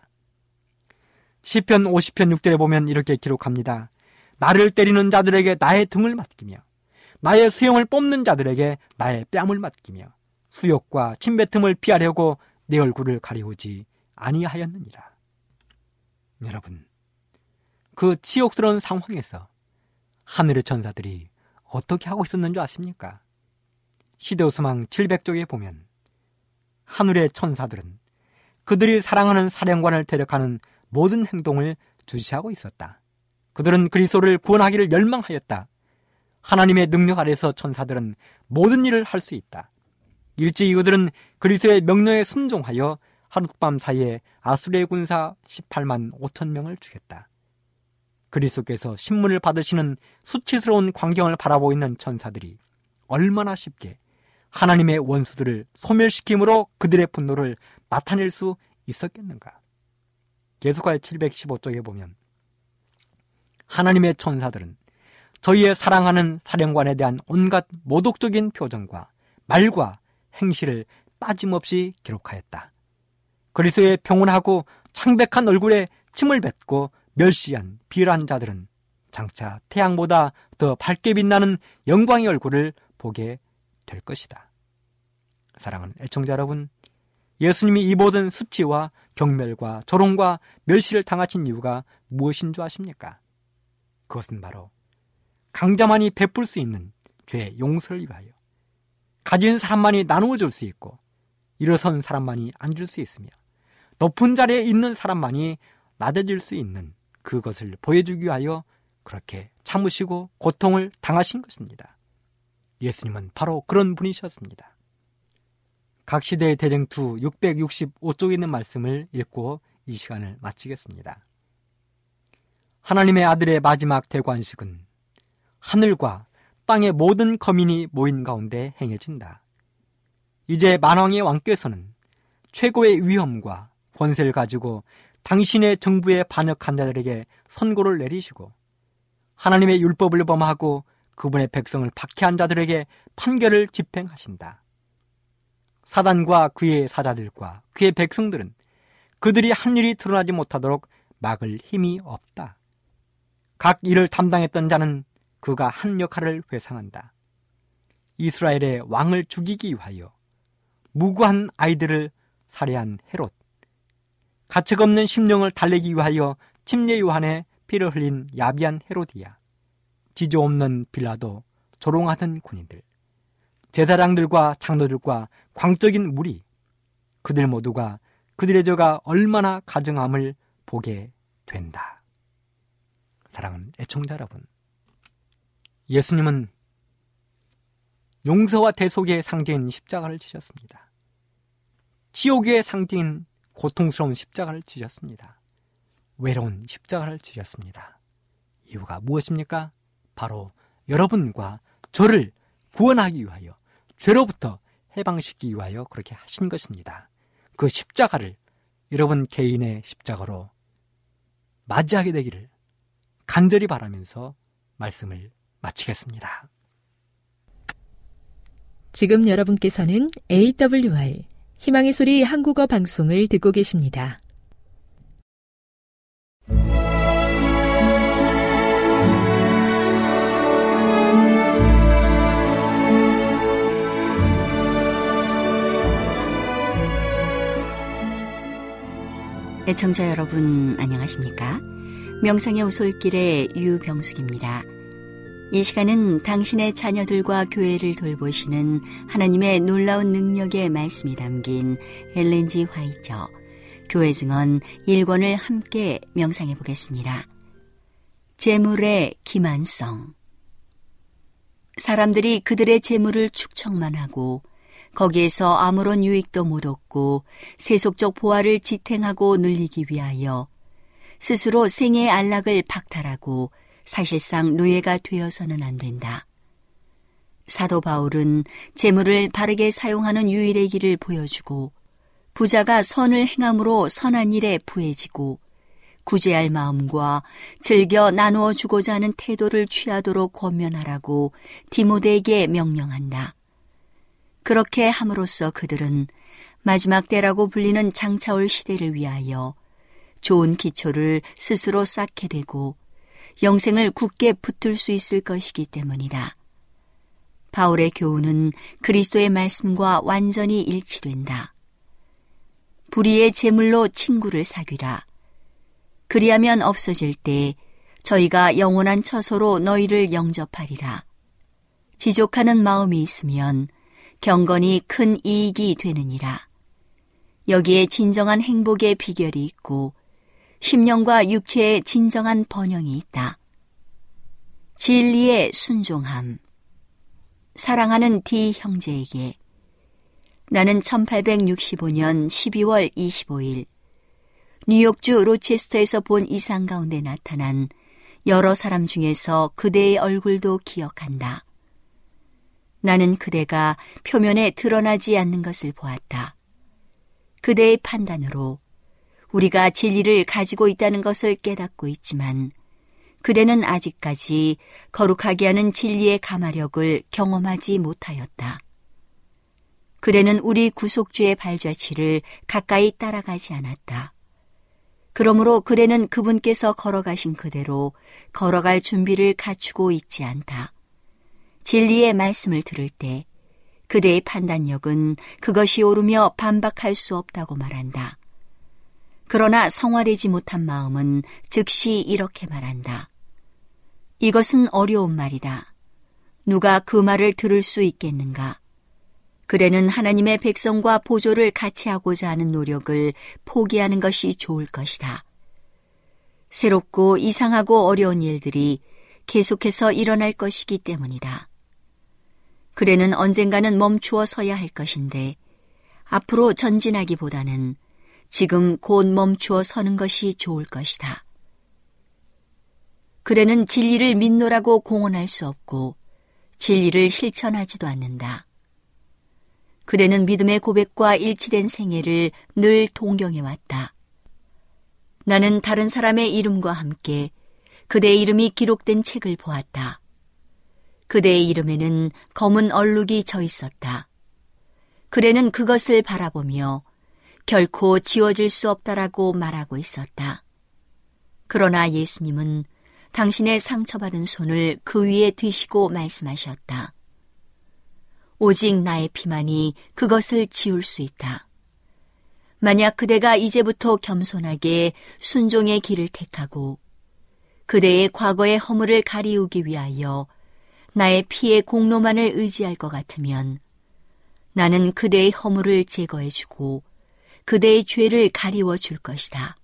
시편 50편 6절에 보면 이렇게 기록합니다. 나를 때리는 자들에게 나의 등을 맡기며 나의 수영을 뽑는 자들에게 나의 뺨을 맡기며 수욕과 침뱉음을 피하려고 내 얼굴을 가리우지 아니하였느니라. 여러분, 그 치욕스러운 상황에서 하늘의 천사들이 어떻게 하고 있었는 줄 아십니까? 시대우스망 700쪽에 보면 하늘의 천사들은 그들이 사랑하는 사령관을 대적하는 모든 행동을 주시하고 있었다. 그들은 그리스도를 구원하기를 열망하였다. 하나님의 능력 아래서 천사들은 모든 일을 할 수 있다. 일찍이 그들은 그리스도의 명령에 순종하여 하룻밤 사이에 아수르의 군사 18만 5천 명을 죽였다. 그리스도께서 신문을 받으시는 수치스러운 광경을 바라보고 있는 천사들이 얼마나 쉽게 하나님의 원수들을 소멸시킴으로 그들의 분노를 나타낼 수 있었겠는가? 계속할 715쪽에 보면 하나님의 천사들은 저희의 사랑하는 사령관에 대한 온갖 모독적인 표정과 말과 행실을 빠짐없이 기록하였다. 그리스의 평온하고 창백한 얼굴에 침을 뱉고 멸시한 비열한 자들은 장차 태양보다 더 밝게 빛나는 영광의 얼굴을 보게 될 것이다. 사랑하는 애청자 여러분, 예수님이 이 모든 수치와 경멸과 조롱과 멸시를 당하신 이유가 무엇인 줄 아십니까? 그것은 바로 강자만이 베풀 수 있는 죄 용서를 위하여 가진 사람만이 나누어 줄 수 있고 일어선 사람만이 앉을 수 있으며 높은 자리에 있는 사람만이 나대질 수 있는 그것을 보여주기 위하여 그렇게 참으시고 고통을 당하신 것입니다. 예수님은 바로 그런 분이셨습니다. 각 시대의 대쟁투 665쪽에 있는 말씀을 읽고 이 시간을 마치겠습니다. 하나님의 아들의 마지막 대관식은 하늘과 땅의 모든 거민이 모인 가운데 행해진다. 이제 만왕의 왕께서는 최고의 위험과 권세를 가지고 당신의 정부에 반역한 자들에게 선고를 내리시고 하나님의 율법을 범하고 그분의 백성을 박해한 자들에게 판결을 집행하신다. 사단과 그의 사자들과 그의 백성들은 그들이 한 일이 드러나지 못하도록 막을 힘이 없다. 각 일을 담당했던 자는 그가 한 역할을 회상한다. 이스라엘의 왕을 죽이기 위하여 무고한 아이들을 살해한 헤롯, 가책 없는 심령을 달래기 위하여 침례 요한의 피를 흘린 야비한 헤로디아, 지조 없는 빌라도, 조롱하던 군인들, 제사장들과 장로들과 광적인 무리, 그들 모두가 그들의 저가 얼마나 가증함을 보게 된다. 사랑하는 애청자 여러분, 예수님은 용서와 대속의 상징인 십자가를 지셨습니다. 지옥의 상징인 고통스러운 십자가를 지셨습니다. 외로운 십자가를 지셨습니다. 이유가 무엇입니까? 바로 여러분과 저를 구원하기 위하여 죄로부터 해방시키기 위하여 그렇게 하신 것입니다. 그 십자가를 여러분 개인의 십자가로 맞이하게 되기를 간절히 바라면서 말씀을 마치겠습니다. 지금 여러분께서는 AWR 희망의 소리 한국어 방송을 듣고 계십니다. 애청자 여러분 안녕하십니까? 명상의 오솔길의 유병숙입니다. 이 시간은 당신의 자녀들과 교회를 돌보시는 하나님의 놀라운 능력의 말씀이 담긴 헬렌지 화이처 교회 증언 1권을 함께 명상해 보겠습니다. 재물의 기만성 사람들이 그들의 재물을 축척만 하고 거기에서 아무런 유익도 못 얻고 세속적 보화를 지탱하고 늘리기 위하여 스스로 생의 안락을 박탈하고 사실상 노예가 되어서는 안 된다. 사도 바울은 재물을 바르게 사용하는 유일의 길을 보여주고 부자가 선을 행함으로 선한 일에 부해지고 구제할 마음과 즐겨 나누어 주고자 하는 태도를 취하도록 권면하라고 디모데에게 명령한다. 그렇게 함으로써 그들은 마지막 때라고 불리는 장차올 시대를 위하여 좋은 기초를 스스로 쌓게 되고 영생을 굳게 붙들 수 있을 것이기 때문이다. 바울의 교훈은 그리스도의 말씀과 완전히 일치된다. 불의의 제물로 친구를 사귀라. 그리하면 없어질 때 저희가 영원한 처소로 너희를 영접하리라. 지족하는 마음이 있으면 경건이 큰 이익이 되느니라. 여기에 진정한 행복의 비결이 있고 심령과 육체의 진정한 번영이 있다. 진리의 순종함. 사랑하는 디 형제에게 나는 1865년 12월 25일 뉴욕주 로체스터에서 본 이상 가운데 나타난 여러 사람 중에서 그대의 얼굴도 기억한다. 나는 그대가 표면에 드러나지 않는 것을 보았다. 그대의 판단으로 우리가 진리를 가지고 있다는 것을 깨닫고 있지만 그대는 아직까지 거룩하게 하는 진리의 가마력을 경험하지 못하였다. 그대는 우리 구속주의 발자취를 가까이 따라가지 않았다. 그러므로 그대는 그분께서 걸어가신 그대로 걸어갈 준비를 갖추고 있지 않다. 진리의 말씀을 들을 때 그대의 판단력은 그것이 옳으며 반박할 수 없다고 말한다. 그러나 성화되지 못한 마음은 즉시 이렇게 말한다. 이것은 어려운 말이다. 누가 그 말을 들을 수 있겠는가? 그대는 하나님의 백성과 보조를 같이 하고자 하는 노력을 포기하는 것이 좋을 것이다. 새롭고 이상하고 어려운 일들이 계속해서 일어날 것이기 때문이다. 그래는 언젠가는 멈추어 서야 할 것인데 앞으로 전진하기보다는 지금 곧 멈추어 서는 것이 좋을 것이다. 그래는 진리를 믿노라고 공언할 수 없고 진리를 실천하지도 않는다. 그대는 믿음의 고백과 일치된 생애를 늘 동경해왔다. 나는 다른 사람의 이름과 함께 그대의 이름이 기록된 책을 보았다. 그대의 이름에는 검은 얼룩이 져 있었다. 그대는 그것을 바라보며 결코 지워질 수 없다라고 말하고 있었다. 그러나 예수님은 당신의 상처받은 손을 그 위에 드시고 말씀하셨다. 오직 나의 피만이 그것을 지울 수 있다. 만약 그대가 이제부터 겸손하게 순종의 길을 택하고 그대의 과거의 허물을 가리우기 위하여 나의 피의 공로만을 의지할 것 같으면 나는 그대의 허물을 제거해주고 그대의 죄를 가리워 줄 것이다.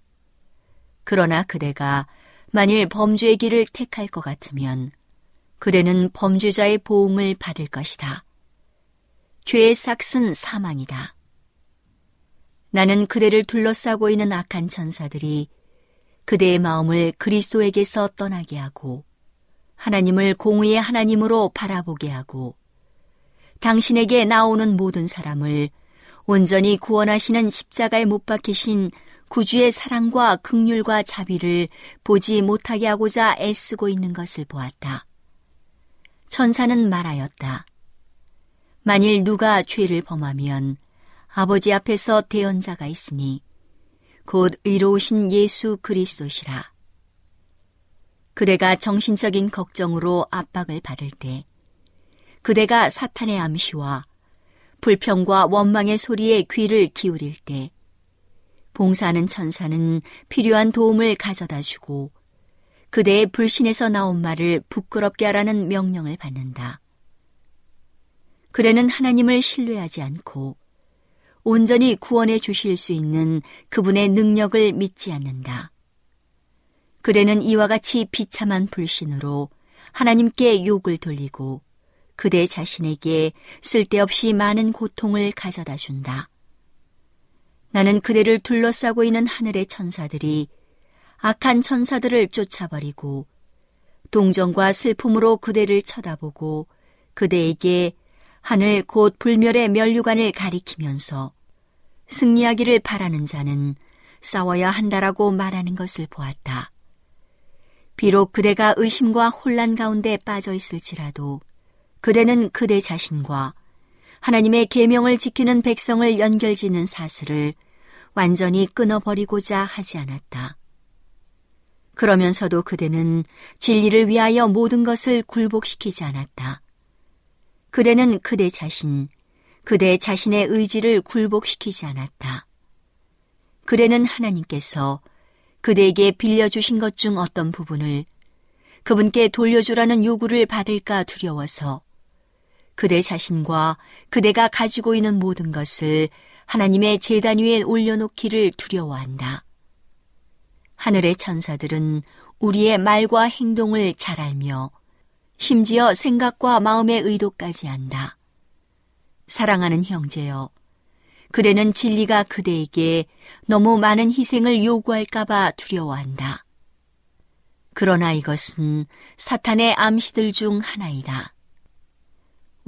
그러나 그대가 만일 범죄의 길을 택할 것 같으면 그대는 범죄자의 보응을 받을 것이다. 죄의 삭은 사망이다. 나는 그대를 둘러싸고 있는 악한 천사들이 그대의 마음을 그리스도에게서 떠나게 하고 하나님을 공의의 하나님으로 바라보게 하고 당신에게 나오는 모든 사람을 온전히 구원하시는 십자가에 못 박히신 구주의 사랑과 극률과 자비를 보지 못하게 하고자 애쓰고 있는 것을 보았다. 천사는 말하였다. 만일 누가 죄를 범하면 아버지 앞에서 대언자가 있으니 곧 의로우신 예수 그리스도시라. 그대가 정신적인 걱정으로 압박을 받을 때 그대가 사탄의 암시와 불평과 원망의 소리에 귀를 기울일 때 봉사하는 천사는 필요한 도움을 가져다 주고 그대의 불신에서 나온 말을 부끄럽게 하라는 명령을 받는다. 그대는 하나님을 신뢰하지 않고 온전히 구원해 주실 수 있는 그분의 능력을 믿지 않는다. 그대는 이와 같이 비참한 불신으로 하나님께 욕을 돌리고 그대 자신에게 쓸데없이 많은 고통을 가져다 준다. 나는 그대를 둘러싸고 있는 하늘의 천사들이 악한 천사들을 쫓아버리고 동정과 슬픔으로 그대를 쳐다보고 그대에게 하늘 곧 불멸의 면류관을 가리키면서 승리하기를 바라는 자는 싸워야 한다라고 말하는 것을 보았다. 비록 그대가 의심과 혼란 가운데 빠져 있을지라도 그대는 그대 자신과 하나님의 계명을 지키는 백성을 연결짓는 사슬을 완전히 끊어버리고자 하지 않았다. 그러면서도 그대는 진리를 위하여 모든 것을 굴복시키지 않았다. 그대는 그대 자신, 그대 자신의 의지를 굴복시키지 않았다. 그대는 하나님께서 그대에게 빌려주신 것 중 어떤 부분을 그분께 돌려주라는 요구를 받을까 두려워서 그대 자신과 그대가 가지고 있는 모든 것을 하나님의 재단 위에 올려놓기를 두려워한다. 하늘의 천사들은 우리의 말과 행동을 잘 알며 심지어 생각과 마음의 의도까지 안다. 사랑하는 형제여, 그대는 진리가 그대에게 너무 많은 희생을 요구할까봐 두려워한다. 그러나 이것은 사탄의 암시들 중 하나이다.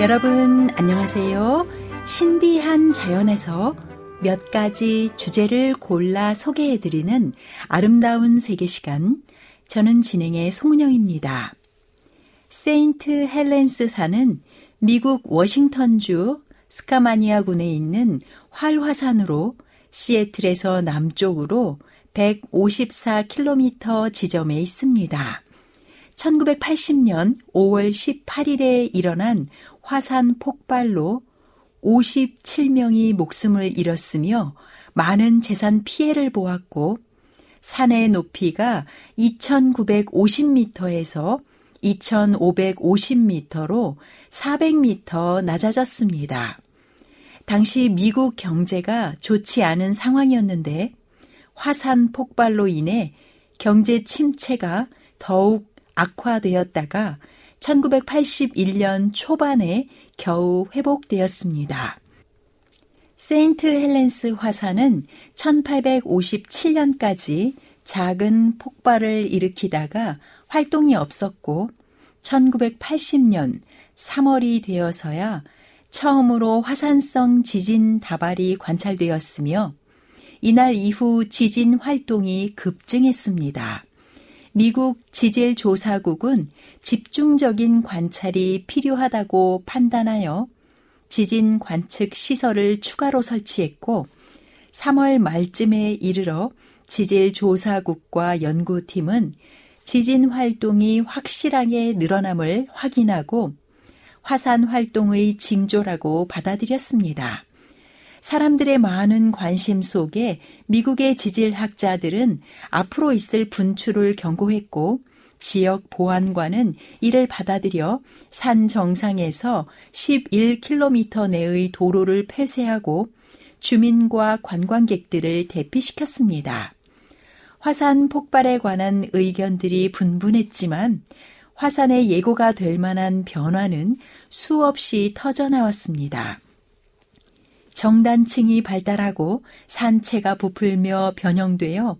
여러분, 안녕하세요. 신비한 자연에서 몇 가지 주제를 골라 소개해드리는 아름다운 세계 시간. 저는 진행의 송은영입니다. 세인트 헬렌스 산은 미국 워싱턴주 스카마니아 군에 있는 활화산으로 시애틀에서 남쪽으로 154km 지점에 있습니다. 1980년 5월 18일에 일어난 화산 폭발로 57명이 목숨을 잃었으며 많은 재산 피해를 보았고 산의 높이가 2950m에서 2550m로 400m 낮아졌습니다. 당시 미국 경제가 좋지 않은 상황이었는데 화산 폭발로 인해 경제 침체가 더욱 악화되었다가 1981년 초반에 겨우 회복되었습니다. 세인트 헬렌스 화산은 1857년까지 작은 폭발을 일으키다가 활동이 없었고 1980년 3월이 되어서야 처음으로 화산성 지진 다발이 관찰되었으며 이날 이후 지진 활동이 급증했습니다. 미국 지질조사국은 집중적인 관찰이 필요하다고 판단하여 지진 관측 시설을 추가로 설치했고 3월 말쯤에 이르러 지질 조사국과 연구팀은 지진 활동이 확실하게 늘어남을 확인하고 화산 활동의 징조라고 받아들였습니다. 사람들의 많은 관심 속에 미국의 지질학자들은 앞으로 있을 분출을 경고했고 지역 보안관은 이를 받아들여 산 정상에서 11km 내의 도로를 폐쇄하고 주민과 관광객들을 대피시켰습니다. 화산 폭발에 관한 의견들이 분분했지만 화산의 예고가 될 만한 변화는 수없이 터져나왔습니다. 정단층이 발달하고 산체가 부풀며 변형되어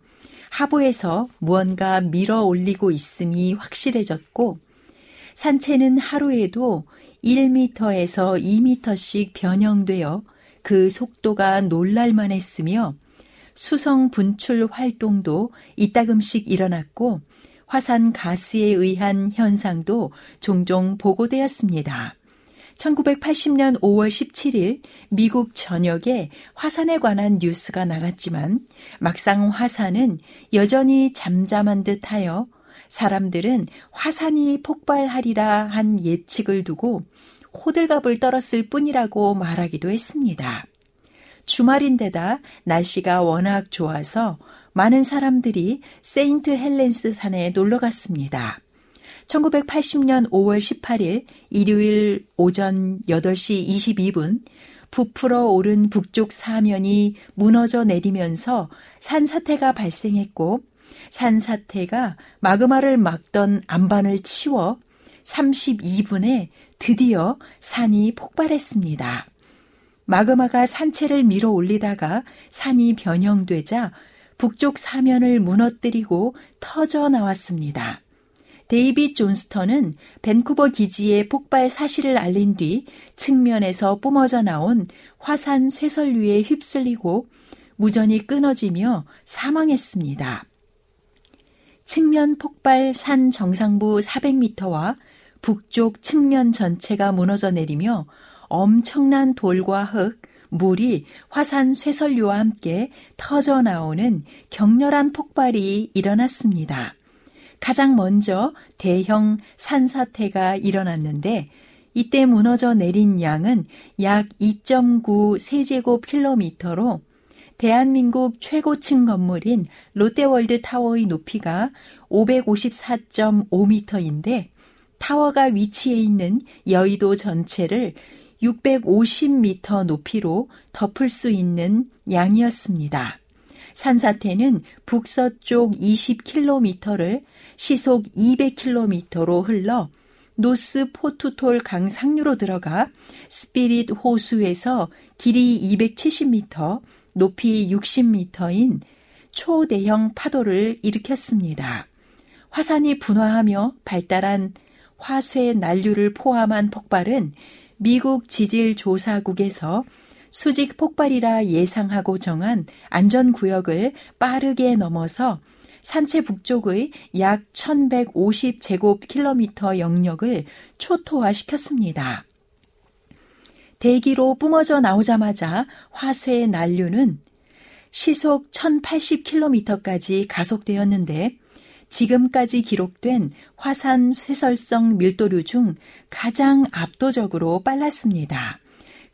하부에서 무언가 밀어 올리고 있음이 확실해졌고 산체는 하루에도 1m에서 2m씩 변형되어 그 속도가 놀랄만 했으며 수성 분출 활동도 이따금씩 일어났고 화산 가스에 의한 현상도 종종 보고되었습니다. 1980년 5월 17일 미국 전역에 화산에 관한 뉴스가 나갔지만 막상 화산은 여전히 잠잠한 듯 하여 사람들은 화산이 폭발하리라 한 예측을 두고 호들갑을 떨었을 뿐이라고 말하기도 했습니다. 주말인데다 날씨가 워낙 좋아서 많은 사람들이 세인트 헬렌스 산에 놀러 갔습니다. 1980년 5월 18일 일요일 오전 8시 22분 부풀어 오른 북쪽 사면이 무너져 내리면서 산사태가 발생했고 산사태가 마그마를 막던 안반을 치워 32분에 드디어 산이 폭발했습니다. 마그마가 산체를 밀어 올리다가 산이 변형되자 북쪽 사면을 무너뜨리고 터져 나왔습니다. 데이빗 존스턴은 밴쿠버 기지의 폭발 사실을 알린 뒤 측면에서 뿜어져 나온 화산 쇠설류에 휩쓸리고 무전이 끊어지며 사망했습니다. 측면 폭발 산 정상부 400m와 북쪽 측면 전체가 무너져 내리며 엄청난 돌과 흙, 물이 화산 쇠설류와 함께 터져 나오는 격렬한 폭발이 일어났습니다. 가장 먼저 대형 산사태가 일어났는데 이때 무너져 내린 양은 약 2.9 세제곱 킬로미터로 대한민국 최고층 건물인 롯데월드 타워의 높이가 554.5m인데 타워가 위치해 있는 여의도 전체를 650m 높이로 덮을 수 있는 양이었습니다. 산사태는 북서쪽 20km를 시속 200km로 흘러 노스 포투톨 강 상류로 들어가 스피릿 호수에서 길이 270m, 높이 60m인 초대형 파도를 일으켰습니다. 화산이 분화하며 발달한 화쇄 난류를 포함한 폭발은 미국 지질조사국에서 수직 폭발이라 예상하고 정한 안전구역을 빠르게 넘어서 산체 북쪽의 약 1150제곱킬로미터 영역을 초토화시켰습니다. 대기로 뿜어져 나오자마자 화쇄의 난류는 시속 1080km까지 가속되었는데 지금까지 기록된 화산 쇠설성 밀도류 중 가장 압도적으로 빨랐습니다.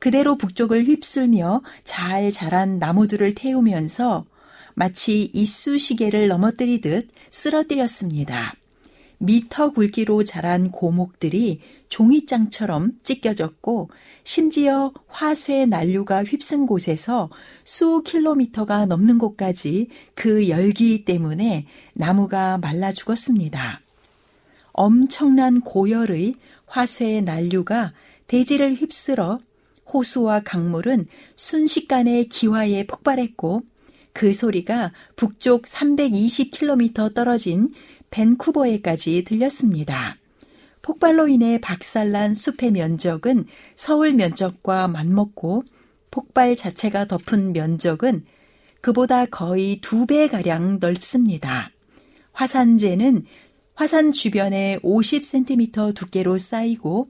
그대로 북쪽을 휩쓸며 잘 자란 나무들을 태우면서 마치 이쑤시개를 넘어뜨리듯 쓰러뜨렸습니다. 미터 굵기로 자란 고목들이 종이장처럼 찢겨졌고 심지어 화쇄 난류가 휩쓴 곳에서 수 킬로미터가 넘는 곳까지 그 열기 때문에 나무가 말라 죽었습니다. 엄청난 고열의 화쇄의 난류가 대지를 휩쓸어 호수와 강물은 순식간에 기화에 폭발했고 그 소리가 북쪽 320km 떨어진 밴쿠버에까지 들렸습니다. 폭발로 인해 박살난 숲의 면적은 서울 면적과 맞먹고 폭발 자체가 덮은 면적은 그보다 거의 두 배가량 넓습니다. 화산재는 화산 주변에 50cm 두께로 쌓이고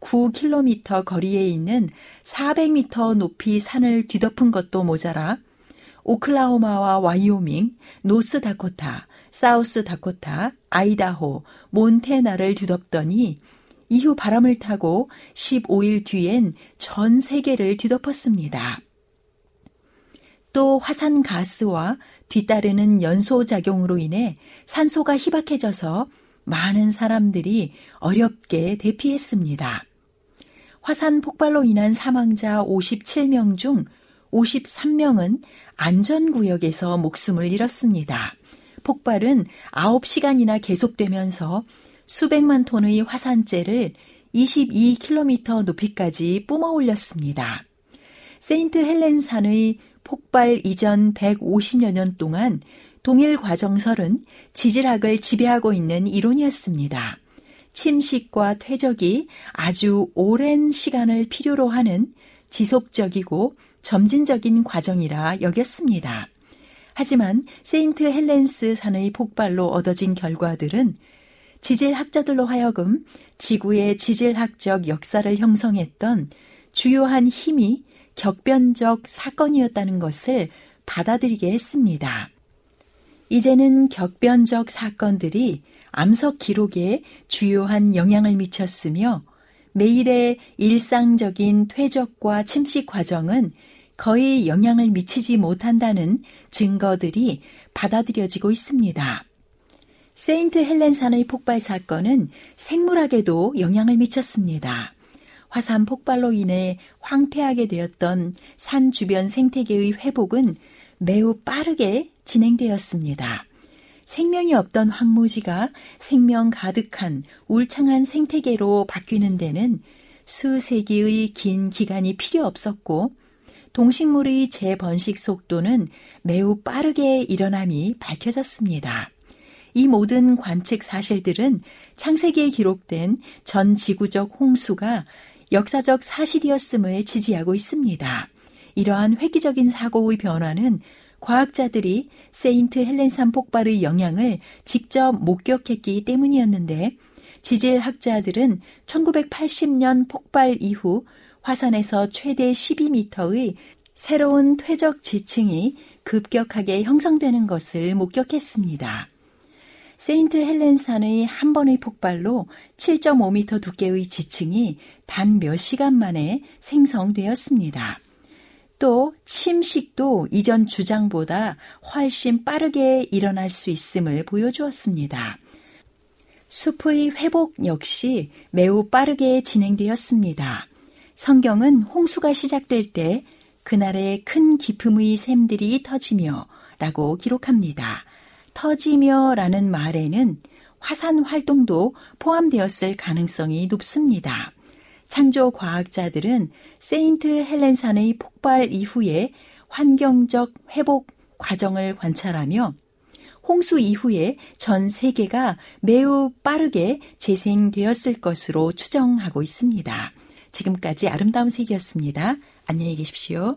9km 거리에 있는 400m 높이 산을 뒤덮은 것도 모자라 오클라호마와 와이오밍, 노스 다코타, 사우스 다코타, 아이다호, 몬테나를 뒤덮더니 이후 바람을 타고 15일 뒤엔 전 세계를 뒤덮었습니다. 또 화산 가스와 뒤따르는 연소 작용으로 인해 산소가 희박해져서 많은 사람들이 어렵게 대피했습니다. 화산 폭발로 인한 사망자 57명 중 53명은 안전구역에서 목숨을 잃었습니다. 폭발은 9시간이나 계속되면서 수백만 톤의 화산재를 22km 높이까지 뿜어 올렸습니다. 세인트 헬렌산의 폭발 이전 150여 년 동안 동일 과정설은 지질학을 지배하고 있는 이론이었습니다. 침식과 퇴적이 아주 오랜 시간을 필요로 하는 지속적이고 점진적인 과정이라 여겼습니다. 하지만 세인트 헬렌스 산의 폭발로 얻어진 결과들은 지질학자들로 하여금 지구의 지질학적 역사를 형성했던 주요한 힘이 격변적 사건이었다는 것을 받아들이게 했습니다. 이제는 격변적 사건들이 암석 기록에 주요한 영향을 미쳤으며 매일의 일상적인 퇴적과 침식 과정은 거의 영향을 미치지 못한다는 증거들이 받아들여지고 있습니다. 세인트 헬렌 산의 폭발 사건은 생물학에도 영향을 미쳤습니다. 화산 폭발로 인해 황폐하게 되었던 산 주변 생태계의 회복은 매우 빠르게 진행되었습니다. 생명이 없던 황무지가 생명 가득한 울창한 생태계로 바뀌는 데는 수세기의 긴 기간이 필요 없었고 동식물의 재번식 속도는 매우 빠르게 일어남이 밝혀졌습니다. 이 모든 관측 사실들은 창세기에 기록된 전 지구적 홍수가 역사적 사실이었음을 지지하고 있습니다. 이러한 획기적인 사고의 변화는 과학자들이 세인트 헬렌산 폭발의 영향을 직접 목격했기 때문이었는데 지질학자들은 1980년 폭발 이후 화산에서 최대 12m의 새로운 퇴적 지층이 급격하게 형성되는 것을 목격했습니다. 세인트 헬렌산의 한 번의 폭발로 7.5m 두께의 지층이 단 몇 시간 만에 생성되었습니다. 또 침식도 이전 주장보다 훨씬 빠르게 일어날 수 있음을 보여주었습니다. 숲의 회복 역시 매우 빠르게 진행되었습니다. 성경은 홍수가 시작될 때 그날의 큰 기품의 샘들이 터지며 라고 기록합니다. 터지며 라는 말에는 화산 활동도 포함되었을 가능성이 높습니다. 창조 과학자들은 세인트 헬렌산의 폭발 이후에 환경적 회복 과정을 관찰하며 홍수 이후에 전 세계가 매우 빠르게 재생되었을 것으로 추정하고 있습니다. 지금까지 아름다운 세계였습니다. 안녕히 계십시오.